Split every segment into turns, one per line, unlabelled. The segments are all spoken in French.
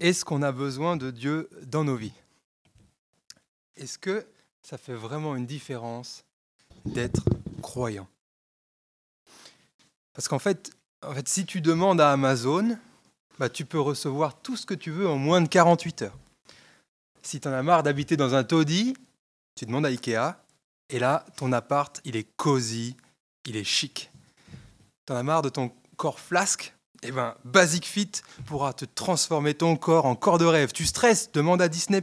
est-ce qu'on a besoin de Dieu dans nos vies? Est-ce que ça fait vraiment une différence d'être croyant? Parce qu'en fait, fait, si tu demandes à Amazon, bah, tu peux recevoir tout ce que tu veux en moins de 48 heures. Si tu en as marre d'habiter dans un taudis, tu demandes à Ikea, et là, ton appart, il est cosy, il est chic. Tu en as marre de ton corps flasque, eh ben, Basic Fit pourra te transformer ton corps en corps de rêve. Tu stresses, demande à Disney+.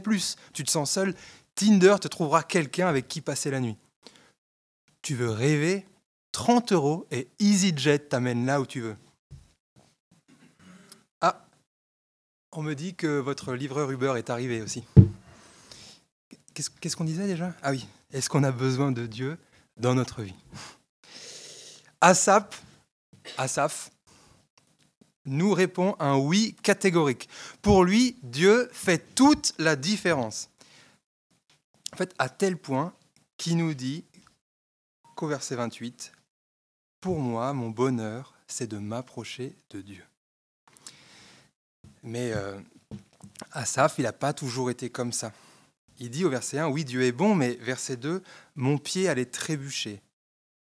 Tu te sens seul, Tinder te trouvera quelqu'un avec qui passer la nuit. Tu veux rêver? 30 euros et EasyJet t'amène là où tu veux. Ah, on me dit que votre livreur Uber est arrivé aussi. Qu'est-ce qu'on disait déjà? Ah oui, est-ce qu'on a besoin de Dieu dans notre vie? Asap, Asaf nous répond un oui catégorique. Pour lui, Dieu fait toute la différence. En fait, à tel point qu'il nous dit qu'au verset 28, Pour moi, mon bonheur, c'est de m'approcher de Dieu. Mais euh, Asaph, il n'a pas toujours été comme ça. Il dit au verset 1, Oui, Dieu est bon, mais verset 2, Mon pied allait trébucher,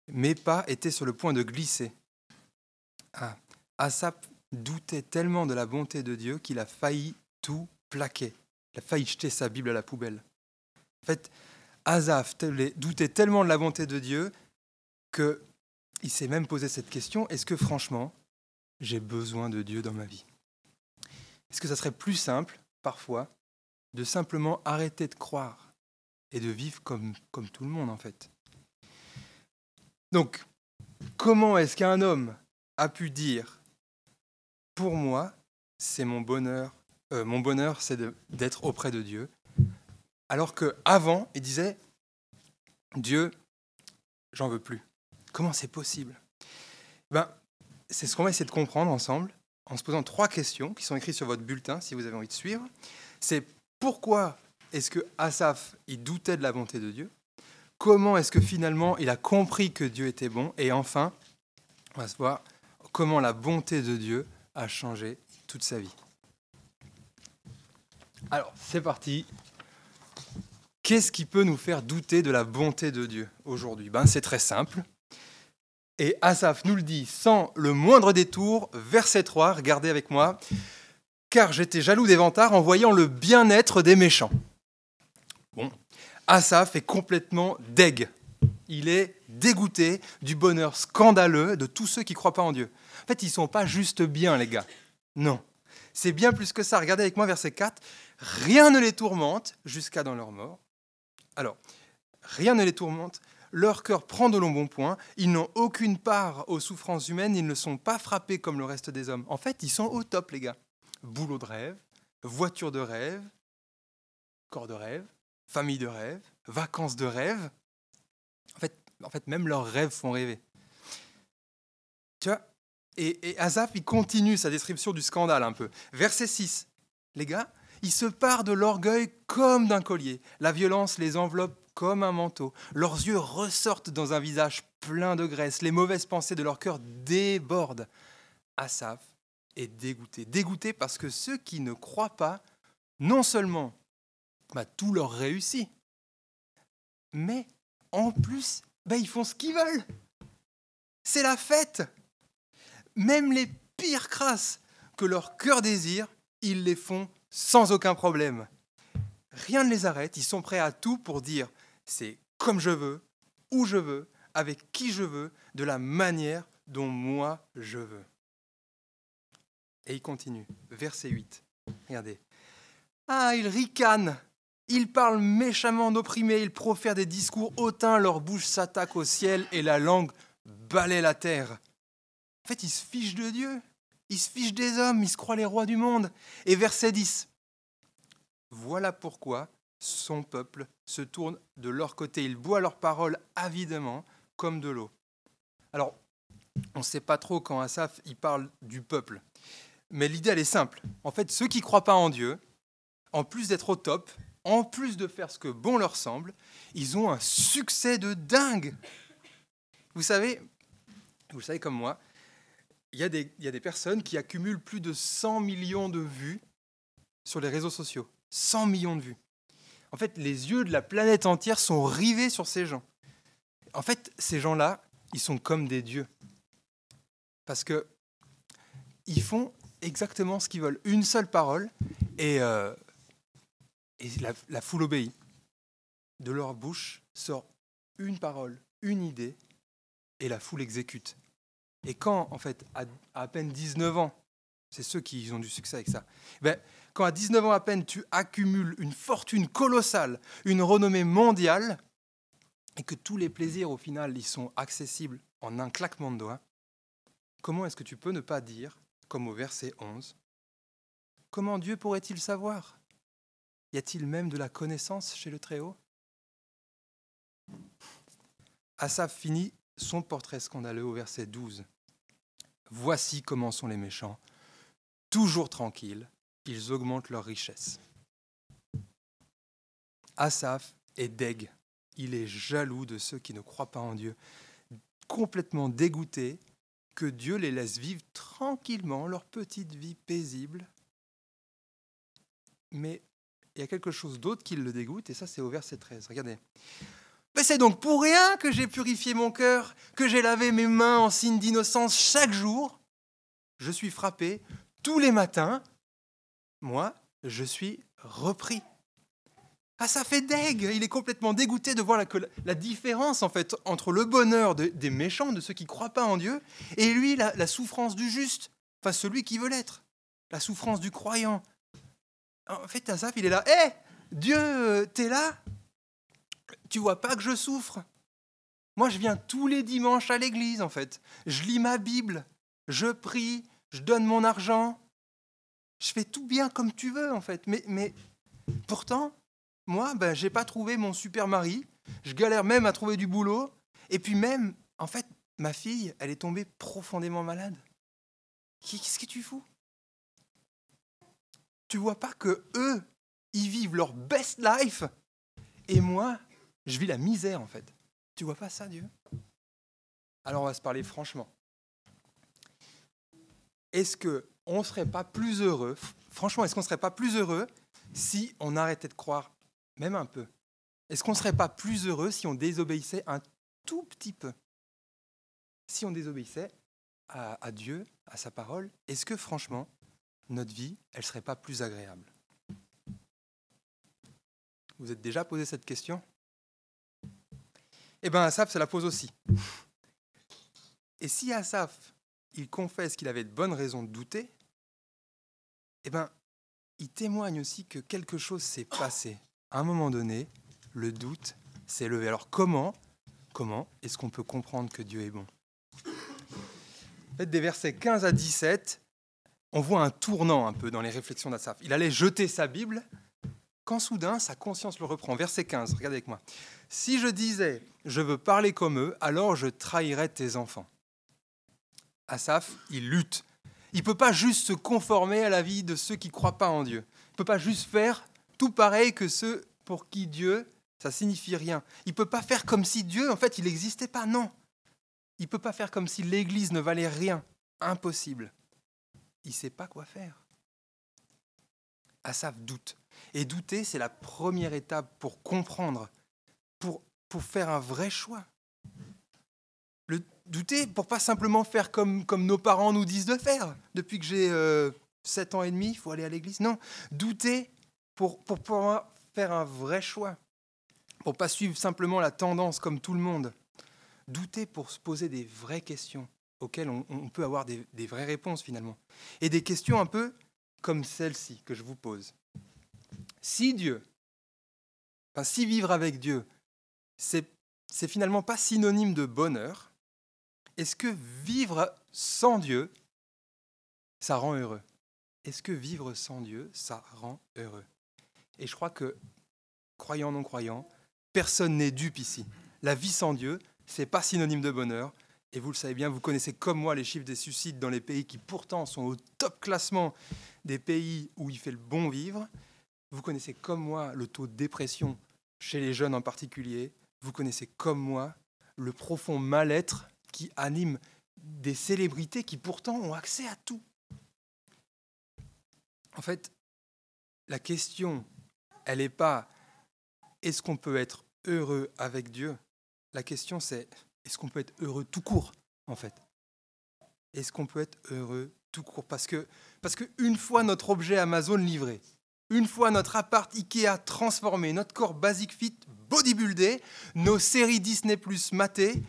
mes pas étaient sur le point de glisser. Ah, Asaph doutait tellement de la bonté de Dieu qu'il a failli tout plaquer. Il a failli jeter sa Bible à la poubelle. En fait, Asaph doutait tellement de la bonté de Dieu qu'il s'est même posé cette question, est-ce que franchement, j'ai besoin de Dieu dans ma vie? Est-ce que ça serait plus simple, parfois, de simplement arrêter de croire et de vivre comme, comme tout le monde, en fait? Donc, comment est-ce qu'un homme a pu dire pour moi, c'est mon bonheur. Euh, mon bonheur, c'est d'être auprès de Dieu. Alors qu'avant, il disait Dieu, j'en veux plus. Comment c'est possible? Ben, C'est ce qu'on va essayer de comprendre ensemble en se posant trois questions qui sont écrites sur votre bulletin si vous avez envie de suivre. C'est pourquoi est-ce que Asaph il doutait de la bonté de Dieu? Comment est-ce que finalement il a compris que Dieu était bon? Et enfin, on va se voir comment la bonté de Dieu a changé toute sa vie. Alors, c'est parti. Qu'est-ce qui peut nous faire douter de la bonté de Dieu aujourd'hui? Ben, C'est très simple. Et Asaph nous le dit sans le moindre détour, verset 3, regardez avec moi. Car j'étais jaloux des vantards en voyant le bien-être des méchants. Bon, Asaph est complètement deg. Il est dégoûté du bonheur scandaleux de tous ceux qui ne croient pas en Dieu. En fait, ils ne sont pas juste bien, les gars. Non. C'est bien plus que ça. Regardez avec moi verset 4. Rien ne les tourmente jusqu'à dans leur mort. Alors, rien ne les tourmente. Leur cœur prend de points. Ils n'ont aucune part aux souffrances humaines. Ils ne sont pas frappés comme le reste des hommes. En fait, ils sont au top, les gars. Boulot de rêve, voiture de rêve, corps de rêve, famille de rêve, vacances de rêve. En fait, même leurs rêves font rêver. Tu vois, et, et il continue sa description du scandale un peu. Verset 6. Les gars, ils se partent de l'orgueil comme d'un collier. La violence les enveloppe comme un manteau. Leurs yeux ressortent dans un visage plein de graisse. Les mauvaises pensées de leur cœur débordent. Asaph est dégoûté. Dégoûté parce que ceux qui ne croient pas, non seulement bah, tout leur réussit, mais en plus, bah, ils font ce qu'ils veulent. C'est la fête même les pires crasses que leur cœur désire, ils les font sans aucun problème. Rien ne les arrête, ils sont prêts à tout pour dire c'est comme je veux, où je veux, avec qui je veux, de la manière dont moi je veux. Et il continue, verset 8. Regardez. Ah, ils ricanent, ils parlent méchamment d'opprimés, ils profèrent des discours hautains, leur bouche s'attaque au ciel et la langue balaie la terre. En fait, ils se fichent de Dieu, ils se fichent des hommes, ils se croient les rois du monde. Et verset 10. Voilà pourquoi son peuple se tourne de leur côté. Il boit leurs paroles avidement comme de l'eau. Alors, on ne sait pas trop quand Asaph il parle du peuple. Mais l'idée, elle est simple. En fait, ceux qui ne croient pas en Dieu, en plus d'être au top, en plus de faire ce que bon leur semble, ils ont un succès de dingue. Vous savez, vous savez comme moi, il y, a des, personnes qui accumulent plus de 100 millions de vues sur les réseaux sociaux. 100 millions de vues. En fait, les yeux de la planète entière sont rivés sur ces gens. En fait, ces gens-là, ils sont comme des dieux. Parce que ils font exactement ce qu'ils veulent. Une seule parole et, euh, et la, foule obéit. De leur bouche sort une parole, une idée, et la foule exécute. Et quand, en fait, à, à peine 19 ans, c'est ceux qui ont du succès avec ça, ben, quand à 19 ans à peine tu accumules une fortune colossale, une renommée mondiale, et que tous les plaisirs au final ils sont accessibles en un claquement de doigts, comment est-ce que tu peux ne pas dire, comme au verset 11, comment Dieu pourrait-il savoir? Y a-t-il même de la connaissance chez le Très-Haut? Asaph finit son portrait scandaleux au verset 12. Voici comment sont les méchants, toujours tranquilles, ils augmentent leur richesse. Asaph est deg, il est jaloux de ceux qui ne croient pas en Dieu, complètement dégoûté que Dieu les laisse vivre tranquillement leur petite vie paisible. Mais il y a quelque chose d'autre qui le dégoûte, et ça c'est au verset 13. Regardez. Mais c'est donc pour rien que j'ai purifié mon cœur, que j'ai lavé mes mains en signe d'innocence chaque jour. Je suis frappé tous les matins. Moi, je suis repris. Ah, ça fait deg Il est complètement dégoûté de voir la, différence en fait entre le bonheur des méchants, de ceux qui ne croient pas en Dieu, et lui, la, la souffrance du juste, enfin celui qui veut l'être, la souffrance du croyant. En fait, Asaph, il est là. Hé Dieu, t'es là? Tu vois pas que je souffre? Moi, je viens tous les dimanches à l'église, en fait. Je lis ma Bible, je prie, je donne mon argent. Je fais tout bien comme tu veux, en fait. Mais, mais pourtant, moi, ben, j'ai pas trouvé mon super mari. Je galère même à trouver du boulot. Et puis même, en fait, ma fille, elle est tombée profondément malade. Qu'est-ce que tu fous? Tu vois pas que eux, ils vivent leur best life? Et moi, je vis la misère en fait. Tu vois pas ça, Dieu? Alors on va se parler franchement. Est-ce que on serait pas plus heureux Franchement, est-ce qu'on serait pas plus heureux si on arrêtait de croire même un peu? Est-ce qu'on serait pas plus heureux si on désobéissait un tout petit peu? Si on désobéissait à, à Dieu, à sa parole, est-ce que franchement notre vie, elle serait pas plus agréable Vous êtes déjà posé cette question? Eh bien, Asaph se la pose aussi. Et si Asaph, il confesse qu'il avait de bonnes raisons de douter, eh bien, il témoigne aussi que quelque chose s'est passé. À un moment donné, le doute s'est levé. Alors comment, comment est-ce qu'on peut comprendre que Dieu est bon? En fait, des versets 15 à 17, on voit un tournant un peu dans les réflexions d'Asaph. Il allait jeter sa Bible quand soudain sa conscience le reprend. Verset 15, regardez avec moi. Si je disais je veux parler comme eux, alors je trahirais tes enfants. Asaph, il lutte. Il ne peut pas juste se conformer à la vie de ceux qui ne croient pas en Dieu. Il ne peut pas juste faire tout pareil que ceux pour qui Dieu, ça signifie rien. Il ne peut pas faire comme si Dieu, en fait, il n'existait pas. Non. Il ne peut pas faire comme si l'Église ne valait rien. Impossible. Il ne sait pas quoi faire. Asaph doute. Et douter, c'est la première étape pour comprendre, pour, pour faire un vrai choix. Le douter pour pas simplement faire comme, nos parents nous disent de faire. Depuis que j'ai 7 euh, ans et demi, il faut aller à l'église. Non, douter pour, pour pouvoir faire un vrai choix. Pour pas suivre simplement la tendance comme tout le monde. Douter pour se poser des vraies questions auxquelles on, peut avoir des, des vraies réponses finalement. Et des questions un peu comme celle-ci que je vous pose. Si Dieu, enfin, si vivre avec Dieu, c'est, c'est finalement pas synonyme de bonheur, est-ce que vivre sans Dieu, ça rend heureux? Est-ce que vivre sans Dieu, ça rend heureux? Et je crois que, croyant non croyant, personne n'est dupe ici. La vie sans Dieu, c'est pas synonyme de bonheur. Et vous le savez bien, vous connaissez comme moi les chiffres des suicides dans les pays qui pourtant sont au top classement des pays où il fait le bon vivre. Vous connaissez comme moi le taux de dépression chez les jeunes en particulier. Vous connaissez comme moi le profond mal-être qui anime des célébrités qui pourtant ont accès à tout. En fait, la question, elle n'est pas est-ce qu'on peut être heureux avec Dieu? La question, c'est est-ce qu'on peut être heureux tout court, en fait? Est-ce qu'on peut être heureux tout court? Parce que, une fois notre objet Amazon livré, une fois notre appart Ikea transformé, notre corps Basic Fit bodybuildé, nos séries Disney Plus matées,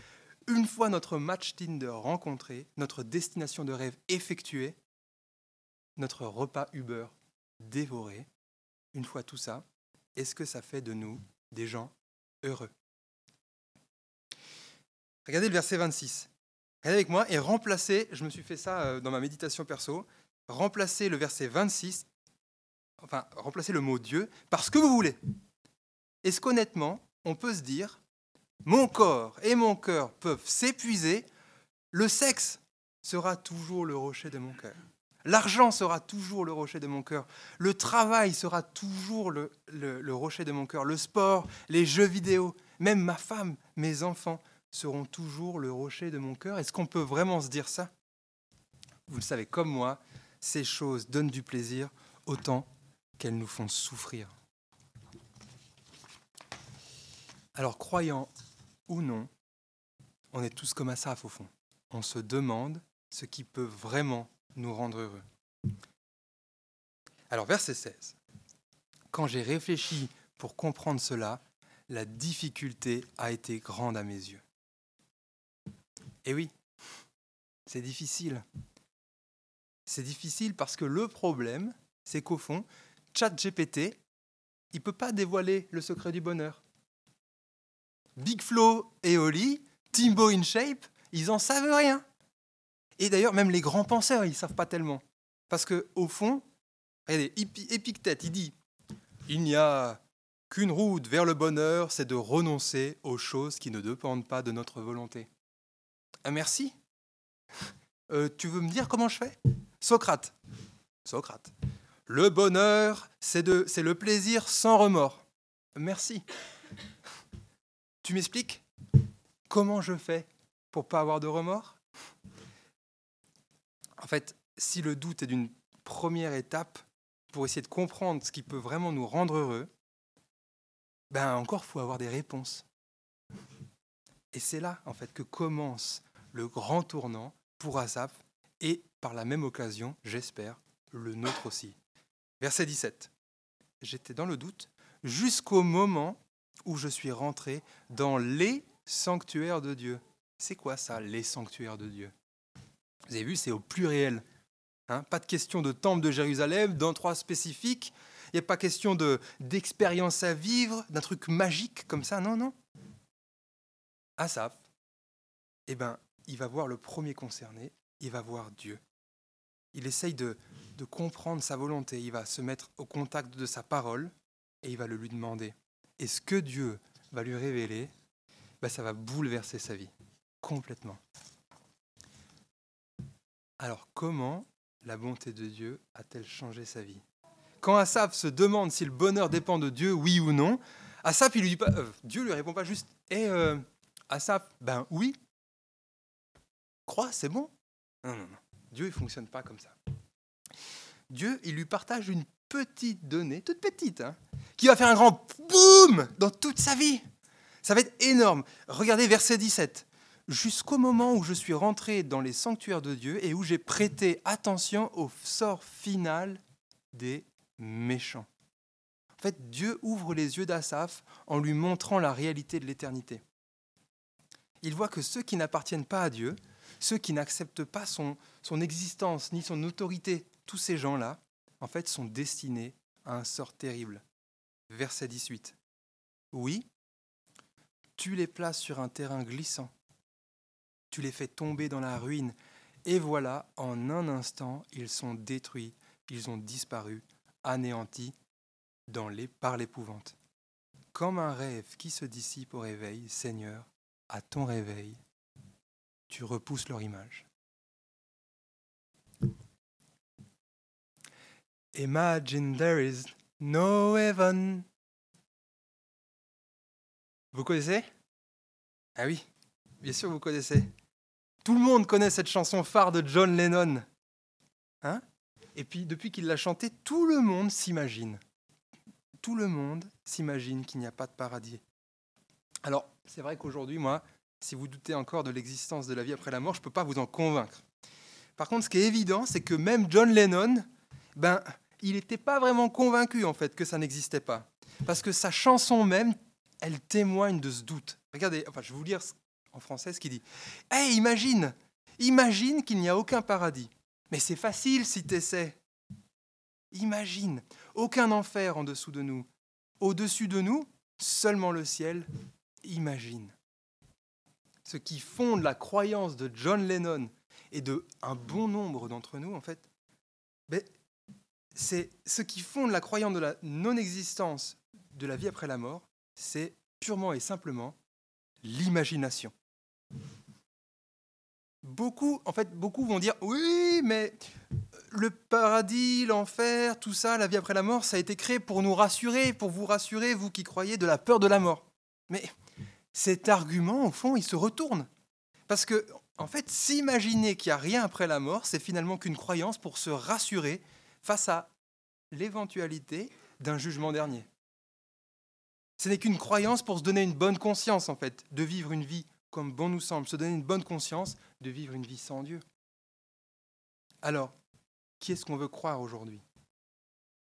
une fois notre match Tinder rencontré, notre destination de rêve effectuée, notre repas Uber dévoré, une fois tout ça, est-ce que ça fait de nous des gens heureux? Regardez le verset 26. Regardez avec moi et remplacez, je me suis fait ça euh, dans ma méditation perso, remplacez le verset 26, enfin, remplacez le mot Dieu par ce que vous voulez. Est-ce qu'honnêtement, on peut se dire, mon corps et mon cœur peuvent s'épuiser, le sexe sera toujours le rocher de mon cœur. L'argent sera toujours le rocher de mon cœur. Le travail sera toujours le, rocher de mon cœur. Le sport, les jeux vidéo, même ma femme, mes enfants seront toujours le rocher de mon cœur. Est-ce qu'on peut vraiment se dire ça? Vous le savez comme moi, ces choses donnent du plaisir autant qu'elles nous font souffrir. Alors, croyant ou non, on est tous comme Asaf au fond. On se demande ce qui peut vraiment nous rendre heureux. Alors, verset 16. Quand j'ai réfléchi pour comprendre cela, la difficulté a été grande à mes yeux. Et oui, c'est difficile. C'est difficile parce que le problème, c'est qu'au fond, ChatGPT, il ne peut pas dévoiler le secret du bonheur. Big Flo et Oli, Timbo in Shape, ils en savent rien. Et d'ailleurs, même les grands penseurs, ils ne savent pas tellement. Parce que au fond, regardez, Épictète, il dit il n'y a qu'une route vers le bonheur, c'est de renoncer aux choses qui ne dépendent pas de notre volonté. Ah, merci. Euh, tu veux me dire comment je fais? Socrate. Socrate. Le bonheur, c'est le plaisir sans remords. Merci. Tu m'expliques comment je fais pour pas avoir de remords? En fait, si le doute est d'une première étape pour essayer de comprendre ce qui peut vraiment nous rendre heureux, ben encore faut avoir des réponses. Et c'est là en fait que commence le grand tournant pour Asaph et par la même occasion, j'espère, le nôtre aussi. Verset 17. J'étais dans le doute jusqu'au moment où je suis rentré dans les sanctuaires de Dieu. C'est quoi ça, les sanctuaires de Dieu? Vous avez vu, c'est au pluriel. Hein pas de question de temple de Jérusalem, d'endroit spécifique. Il n'y a pas question d'expérience à vivre, d'un truc magique comme ça. Non, non. Asaph, eh ben, il va voir le premier concerné, il va voir Dieu. Il essaye de, comprendre sa volonté, il va se mettre au contact de sa parole et il va le lui demander et ce que Dieu va lui révéler, bah, ça va bouleverser sa vie complètement. Alors comment la bonté de Dieu a-t-elle changé sa vie? Quand Asaph se demande si le bonheur dépend de Dieu, oui ou non, Asaph, il lui dit pas, euh, Dieu lui répond pas juste, et eh, euh, ben oui, crois, c'est bon. Non, non, non. Dieu, il fonctionne pas comme ça. Dieu, il lui partage une petite donnée, toute petite, hein, qui va faire un grand boum dans toute sa vie. Ça va être énorme. Regardez verset 17. Jusqu'au moment où je suis rentré dans les sanctuaires de Dieu et où j'ai prêté attention au sort final des méchants. En fait, Dieu ouvre les yeux d'Asaph en lui montrant la réalité de l'éternité. Il voit que ceux qui n'appartiennent pas à Dieu, ceux qui n'acceptent pas son, existence ni son autorité, tous ces gens-là, en fait, sont destinés à un sort terrible verset 18. Oui, tu les places sur un terrain glissant, tu les fais tomber dans la ruine, et voilà, en un instant, ils sont détruits, ils ont disparu, anéantis dans les, par l'épouvante. Comme un rêve qui se dissipe au réveil, Seigneur, à ton réveil, tu repousses leur image. Imagine there is No heaven. Vous connaissez? Ah oui, bien sûr vous connaissez. Tout le monde connaît cette chanson phare de John Lennon. Hein? Et puis depuis qu'il l'a chanté, tout le monde s'imagine. Tout le monde s'imagine qu'il n'y a pas de paradis. Alors, c'est vrai qu'aujourd'hui, moi, si vous doutez encore de l'existence de la vie après la mort, je ne peux pas vous en convaincre. Par contre, ce qui est évident, c'est que même John Lennon, ben, il n'était pas vraiment convaincu en fait que ça n'existait pas. Parce que sa chanson même, elle témoigne de ce doute. Regardez, enfin, je vais vous lire en français ce qu'il dit. Hey, imagine, imagine qu'il n'y a aucun paradis. Mais c'est facile si tu essaies. Imagine, aucun enfer en dessous de nous. Au-dessus de nous, seulement le ciel. Imagine. Ce qui fonde la croyance de John Lennon et de un bon nombre d'entre nous, en fait, ben, c'est ce qui fonde la croyance de la non-existence de la vie après la mort, c'est purement et simplement l'imagination. Beaucoup, en fait, beaucoup vont dire oui, mais le paradis, l'enfer, tout ça, la vie après la mort, ça a été créé pour nous rassurer, pour vous rassurer, vous qui croyez de la peur de la mort. Mais cet argument, au fond, il se retourne. Parce que, en fait, s'imaginer qu'il n'y a rien après la mort, c'est finalement qu'une croyance pour se rassurer face à l'éventualité d'un jugement dernier. Ce n'est qu'une croyance pour se donner une bonne conscience, en fait, de vivre une vie comme bon nous semble, se donner une bonne conscience de vivre une vie sans Dieu. Alors, qui est-ce qu'on veut croire aujourd'hui?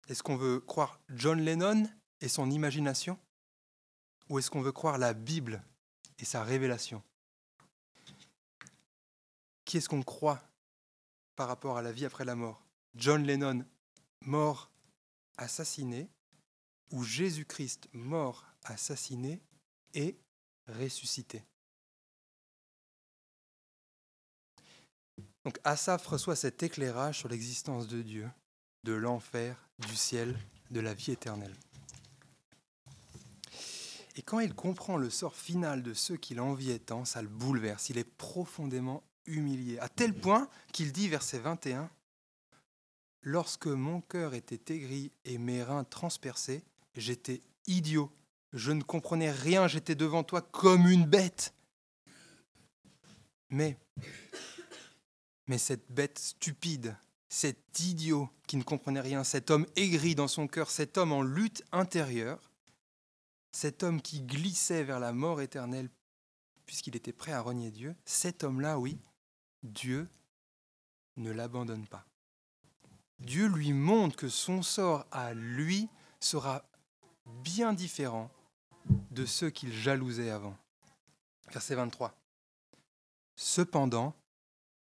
Est-ce qu'on veut croire John Lennon et son imagination? Ou est-ce qu'on veut croire la Bible et sa révélation? Qui est-ce qu'on croit par rapport à la vie après la mort? John Lennon, mort, assassiné, ou Jésus-Christ, mort, assassiné et ressuscité? Donc Asaph reçoit cet éclairage sur l'existence de Dieu, de l'enfer, du ciel, de la vie éternelle. Et quand il comprend le sort final de ceux qui l'enviaient tant, ça le bouleverse. Il est profondément humilié, à tel point qu'il dit, verset 21, Lorsque mon cœur était aigri et mes reins transpercés, j'étais idiot. Je ne comprenais rien, j'étais devant toi comme une bête. Mais, mais cette bête stupide, cet idiot qui ne comprenait rien, cet homme aigri dans son cœur, cet homme en lutte intérieure, cet homme qui glissait vers la mort éternelle puisqu'il était prêt à renier Dieu, cet homme-là, oui, Dieu ne l'abandonne pas. Dieu lui montre que son sort à lui sera bien différent de ceux qu'il jalousait avant. Verset 23. Cependant,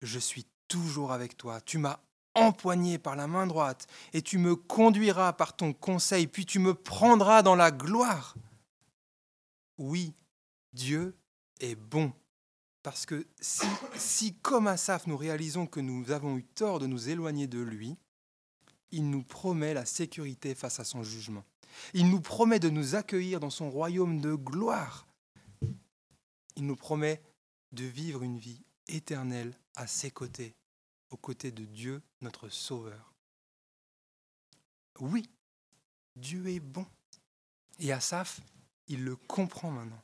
je suis toujours avec toi. Tu m'as empoigné par la main droite, et tu me conduiras par ton conseil, puis tu me prendras dans la gloire. Oui, Dieu est bon. Parce que si, comme Asaph, nous réalisons que nous avons eu tort de nous éloigner de lui, il nous promet la sécurité face à son jugement. Il nous promet de nous accueillir dans son royaume de gloire. Il nous promet de vivre une vie éternelle à ses côtés, aux côtés de Dieu, notre Sauveur. Oui, Dieu est bon. Et Asaph, il le comprend maintenant.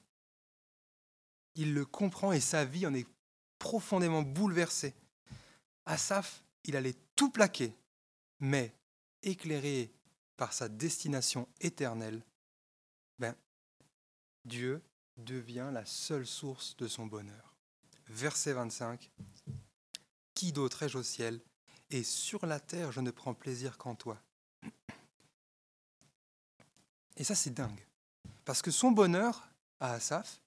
Il le comprend et sa vie en est profondément bouleversée. Asaph, il allait tout plaquer mais éclairé par sa destination éternelle, ben, Dieu devient la seule source de son bonheur. Verset 25. Qui d'autre ai-je au ciel Et sur la terre, je ne prends plaisir qu'en toi? Et ça, c'est dingue. Parce que son bonheur à Asaph,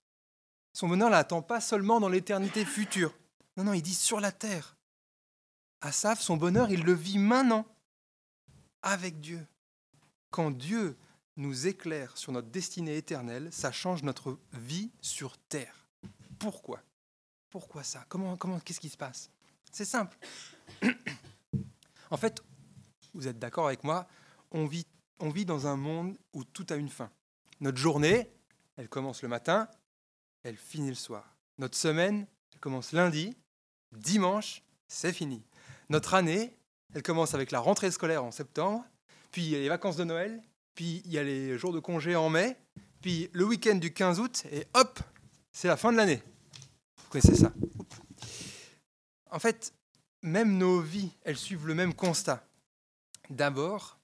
son bonheur n'attend pas seulement dans l'éternité future. Non, non, il dit sur la terre. Asaph, son bonheur, il le vit maintenant avec Dieu. Quand Dieu nous éclaire sur notre destinée éternelle, ça change notre vie sur terre. Pourquoi? Pourquoi ça? Comment, comment, qu'est-ce qui se passe? C'est simple. en fait, vous êtes d'accord avec moi, on vit, on vit dans un monde où tout a une fin. Notre journée, elle commence le matin, elle finit le soir. Notre semaine, elle commence lundi, dimanche, c'est fini. Notre année, elle commence avec la rentrée scolaire en septembre, puis il y a les vacances de Noël, puis il y a les jours de congé en mai, puis le week-end du 15 août, et hop, c'est la fin de l'année. Vous connaissez ça En fait, même nos vies, elles suivent le même constat. D'abord,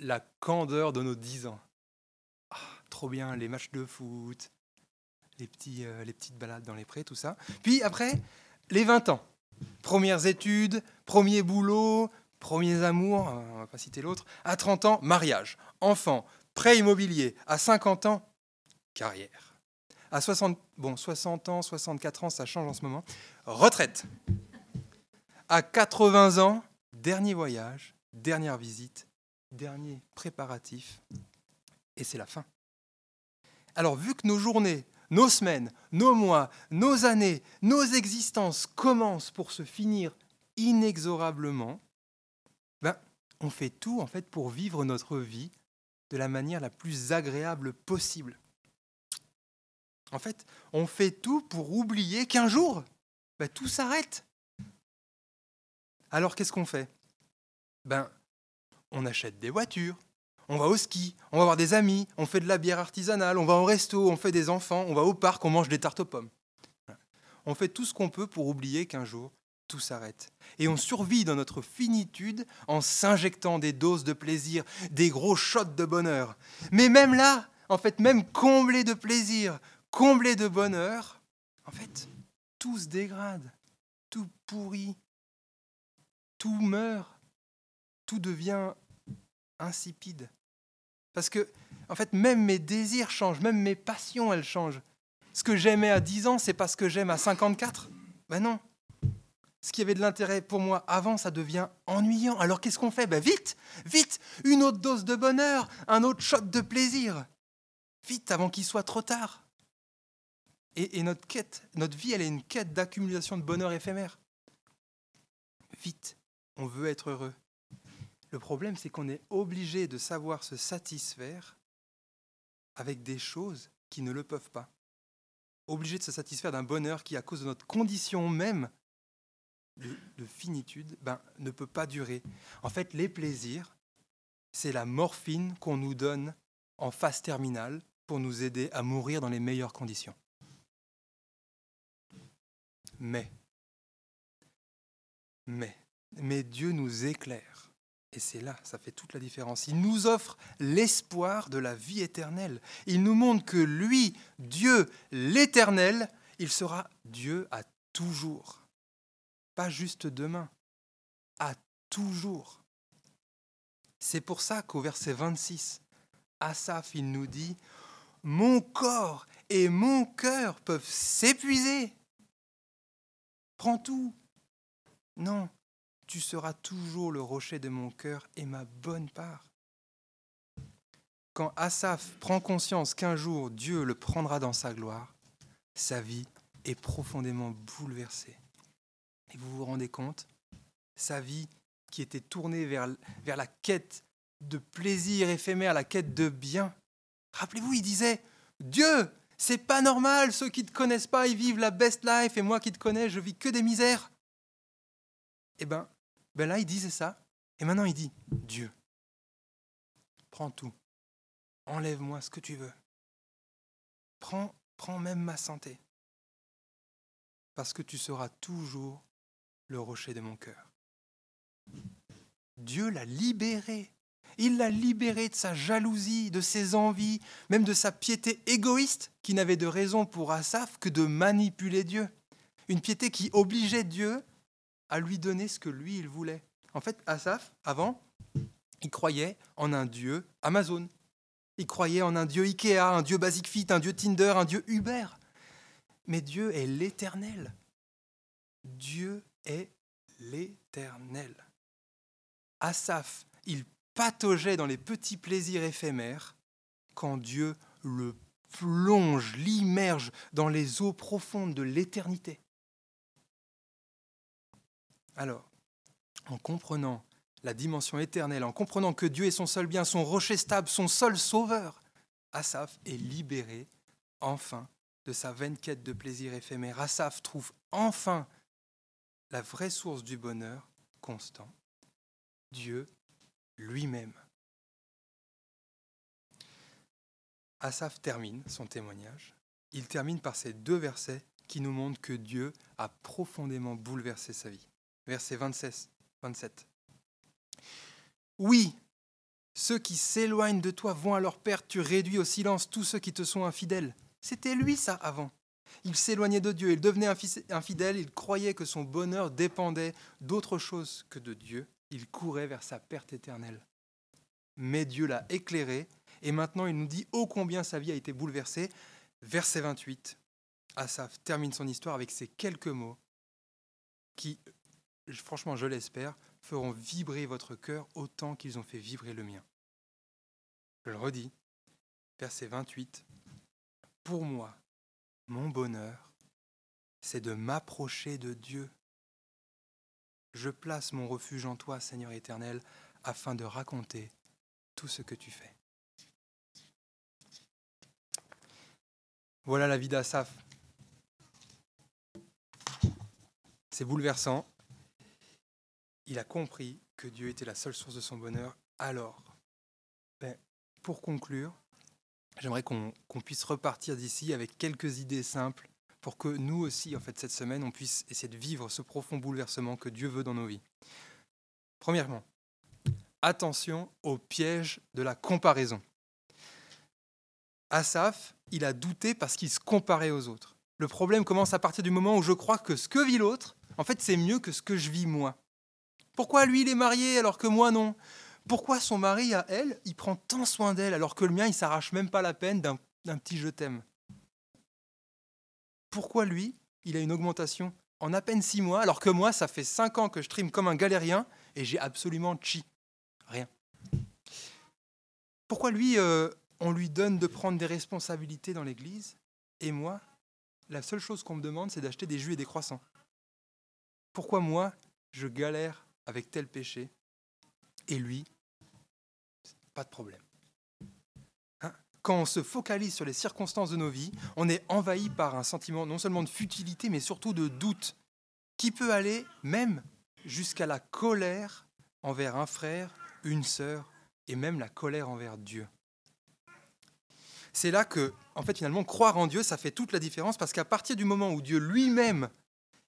la candeur de nos 10 ans. Trop bien, les matchs de foot, euh, les petites balades dans les prés, tout ça. Puis après, les 20 ans. Premières études, premier boulot, premiers amours, euh, on va pas citer l'autre. À 30 ans, mariage, enfant, prêt immobilier. À 50 ans, carrière. À 60, bon, 60 ans, 64 ans, ça change en ce moment. Retraite. À 80 ans, dernier voyage, dernière visite, dernier préparatif, et c'est la fin. Alors, vu que nos journées, nos semaines, nos mois, nos années, nos existences commencent pour se finir inexorablement, ben, on fait tout en fait pour vivre notre vie de la manière la plus agréable possible. En fait, on fait tout pour oublier qu'un jour, ben, tout s'arrête. Alors qu'est-ce qu'on fait? Ben, on achète des voitures, on va au ski, on va voir des amis, on fait de la bière artisanale, on va au resto, on fait des enfants, on va au parc, on mange des tartes aux pommes. On fait tout ce qu'on peut pour oublier qu'un jour, tout s'arrête. Et on survit dans notre finitude en s'injectant des doses de plaisir, des gros shots de bonheur. Mais même là, en fait, même comblé de plaisir, comblé de bonheur, en fait, tout se dégrade, tout pourrit, tout meurt, tout devient insipide. Parce que, en fait, même mes désirs changent, même mes passions, elles changent. Ce que j'aimais à 10 ans, c'est pas ce que j'aime à 54 Ben non. Ce qui avait de l'intérêt pour moi avant, ça devient ennuyant. Alors qu'est-ce qu'on fait? Ben vite, vite, une autre dose de bonheur, un autre shot de plaisir. Vite, avant qu'il soit trop tard. Et, et notre quête, notre vie, elle est une quête d'accumulation de bonheur éphémère. Vite, on veut être heureux. Le problème, c'est qu'on est obligé de savoir se satisfaire avec des choses qui ne le peuvent pas. Obligé de se satisfaire d'un bonheur qui, à cause de notre condition même de, finitude, ben, ne peut pas durer. En fait, les plaisirs, c'est la morphine qu'on nous donne en phase terminale pour nous aider à mourir dans les meilleures conditions. Mais, mais, mais Dieu nous éclaire et c'est là, ça fait toute la différence. Il nous offre l'espoir de la vie éternelle. Il nous montre que lui, Dieu, l'éternel, il sera Dieu à toujours. Pas juste demain, à toujours. C'est pour ça qu'au verset 26, Asaph, il nous dit, Mon corps et mon cœur peuvent s'épuiser. Prends tout. Non, tu seras toujours le rocher de mon cœur et ma bonne part. Quand Asaph prend conscience qu'un jour Dieu le prendra dans sa gloire, sa vie est profondément bouleversée. Et vous vous rendez compte? Sa vie qui était tournée vers, vers la quête de plaisir éphémère, la quête de bien. Rappelez-vous, il disait Dieu, c'est pas normal, ceux qui ne te connaissent pas, ils vivent la best life, et moi qui te connais, je vis que des misères. Eh bien, ben là, il disait ça. Et maintenant, il dit, Dieu, prends tout. Enlève-moi ce que tu veux. Prends, même ma santé. Parce que tu seras toujours le rocher de mon cœur. Dieu l'a libéré. Il l'a libéré de sa jalousie, de ses envies, même de sa piété égoïste qui n'avait de raison pour Asaph que de manipuler Dieu. Une piété qui obligeait Dieu à lui donner ce que lui, il voulait. En fait, Asaph, avant, il croyait en un dieu Amazon. Il croyait en un dieu Ikea, un dieu Basic Fit, un dieu Tinder, un dieu Uber. Mais Dieu est l'éternel. Dieu est l'éternel. Asaph, il pataugeait dans les petits plaisirs éphémères quand Dieu le plonge, l'immerge dans les eaux profondes de l'éternité. Alors, en comprenant la dimension éternelle, en comprenant que Dieu est son seul bien, son rocher stable, son seul sauveur, Asaph est libéré enfin de sa vaine quête de plaisir éphémère. Asaph trouve enfin la vraie source du bonheur constant, Dieu lui-même. Asaph termine son témoignage. Il termine par ces deux versets qui nous montrent que Dieu a profondément bouleversé sa vie verset 26, 27. Oui, ceux qui s'éloignent de toi vont à leur perte, tu réduis au silence tous ceux qui te sont infidèles. C'était lui ça avant. Il s'éloignait de Dieu, il devenait infidèle, il croyait que son bonheur dépendait d'autre chose que de Dieu, il courait vers sa perte éternelle. Mais Dieu l'a éclairé, et maintenant il nous dit ô combien sa vie a été bouleversée. Verset 28, Asaph termine son histoire avec ces quelques mots qui, franchement je l'espère, feront vibrer votre cœur autant qu'ils ont fait vibrer le mien. Je le redis, verset 28. Pour moi, mon bonheur, c'est de m'approcher de Dieu. Je place mon refuge en toi, Seigneur éternel, afin de raconter tout ce que tu fais. Voilà la vie d'Asaph. C'est bouleversant, il a compris que Dieu était la seule source de son bonheur. Alors, ben, pour conclure, j'aimerais qu'on puisse repartir d'ici avec quelques idées simples pour que nous aussi, en fait, cette semaine, on puisse essayer de vivre ce profond bouleversement que Dieu veut dans nos vies. Premièrement, attention au piège de la comparaison. Asaph, il a douté parce qu'il se comparait aux autres. Le problème commence à partir du moment où je crois que ce que vit l'autre, en fait, c'est mieux que ce que je vis moi. Pourquoi lui, il est marié alors que moi, non? Pourquoi son mari, à elle, il prend tant soin d'elle alors que le mien, il s'arrache même pas la peine d'un petit je t'aime? Pourquoi lui, il a une augmentation en à peine six mois alors que moi, ça fait cinq ans que je trime comme un galérien et j'ai absolument chi? Rien. Pourquoi lui, euh, on lui donne de prendre des responsabilités dans l'église et moi, la seule chose qu'on me demande, c'est d'acheter des jus et des croissants? Pourquoi moi, je galère avec tel péché, et lui, pas de problème. Hein? Quand on se focalise sur les circonstances de nos vies, on est envahi par un sentiment non seulement de futilité, mais surtout de doute, qui peut aller même jusqu'à la colère envers un frère, une sœur, et même la colère envers Dieu. C'est là que, en fait, finalement, croire en Dieu, ça fait toute la différence, parce qu'à partir du moment où Dieu lui-même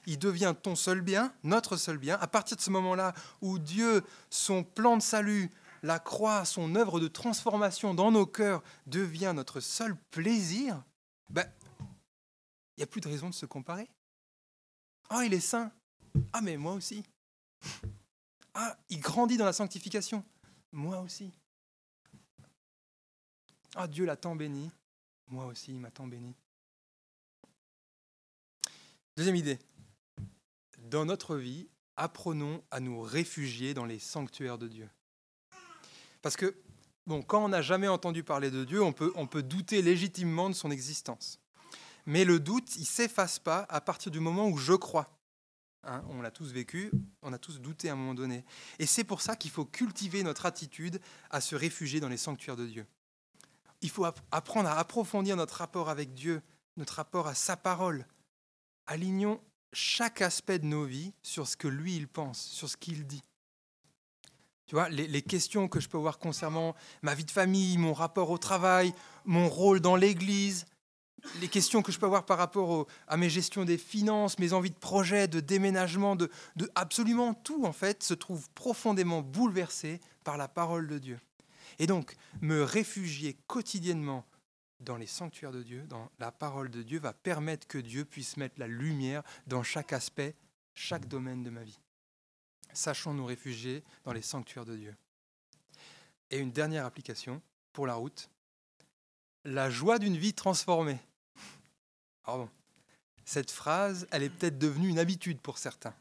il devient ton seul bien, notre seul bien. À partir de ce moment-là où Dieu, son plan de salut, la croix, son œuvre de transformation dans nos cœurs devient notre seul plaisir, ben, il n'y a plus de raison de se comparer. Ah, il est saint. Ah, mais moi aussi. Ah, il grandit dans la sanctification. Moi aussi. Ah, Dieu l'a tant béni. Moi aussi, il m'a tant béni. Deuxième idée dans notre vie, apprenons à nous réfugier dans les sanctuaires de Dieu. Parce que, bon, quand on n'a jamais entendu parler de Dieu, on peut, on peut douter légitimement de son existence. Mais le doute, il ne s'efface pas à partir du moment où je crois. Hein, on l'a tous vécu, on a tous douté à un moment donné. Et c'est pour ça qu'il faut cultiver notre attitude à se réfugier dans les sanctuaires de Dieu. Il faut apprendre à approfondir notre rapport avec Dieu, notre rapport à sa parole. Alignons chaque aspect de nos vies sur ce que lui, il pense, sur ce qu'il dit. Tu vois, les, questions que je peux avoir concernant ma vie de famille, mon rapport au travail, mon rôle dans l'Église, les questions que je peux avoir par rapport à mes gestions des finances, mes envies de projet, de déménagement, de, de absolument tout, en fait, se trouvent profondément bouleversées par la parole de Dieu. Et donc, me réfugier quotidiennement dans les sanctuaires de Dieu, dans la parole de Dieu, va permettre que Dieu puisse mettre la lumière dans chaque aspect, chaque domaine de ma vie. Sachons nous réfugier dans les sanctuaires de Dieu. Et une dernière application pour la route, la joie d'une vie transformée. Pardon. Cette phrase, elle est peut-être devenue une habitude pour certains.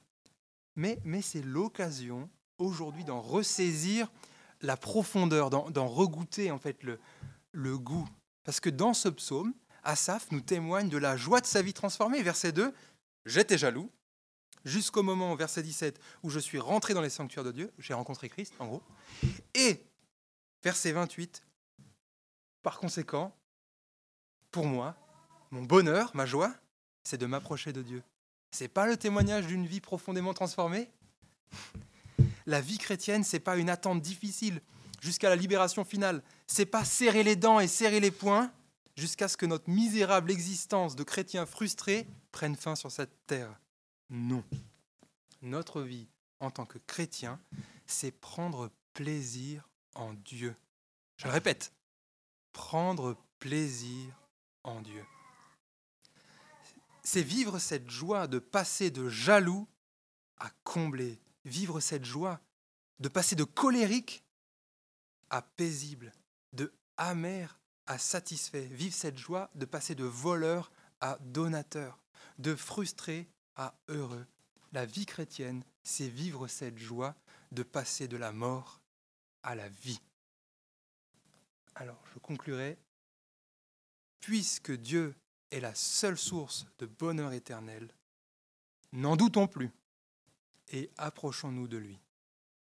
Mais, mais c'est l'occasion aujourd'hui d'en ressaisir la profondeur, d'en regoûter en fait le, le goût parce que dans ce psaume, Asaph nous témoigne de la joie de sa vie transformée. Verset 2, j'étais jaloux, jusqu'au moment, verset 17, où je suis rentré dans les sanctuaires de Dieu, j'ai rencontré Christ, en gros. Et, verset 28, par conséquent, pour moi, mon bonheur, ma joie, c'est de m'approcher de Dieu. C'est pas le témoignage d'une vie profondément transformée? La vie chrétienne, c'est pas une attente difficile jusqu'à la libération finale. C'est pas serrer les dents et serrer les poings jusqu'à ce que notre misérable existence de chrétiens frustrés prenne fin sur cette terre. Non. Notre vie en tant que chrétien, c'est prendre plaisir en Dieu. Je le répète, prendre plaisir en Dieu. C'est vivre cette joie de passer de jaloux à combler, vivre cette joie de passer de colérique à paisible, de amer à satisfait, vivre cette joie de passer de voleur à donateur, de frustré à heureux. La vie chrétienne, c'est vivre cette joie de passer de la mort à la vie. Alors, je conclurai. Puisque Dieu est la seule source de bonheur éternel, n'en doutons plus et approchons-nous de lui.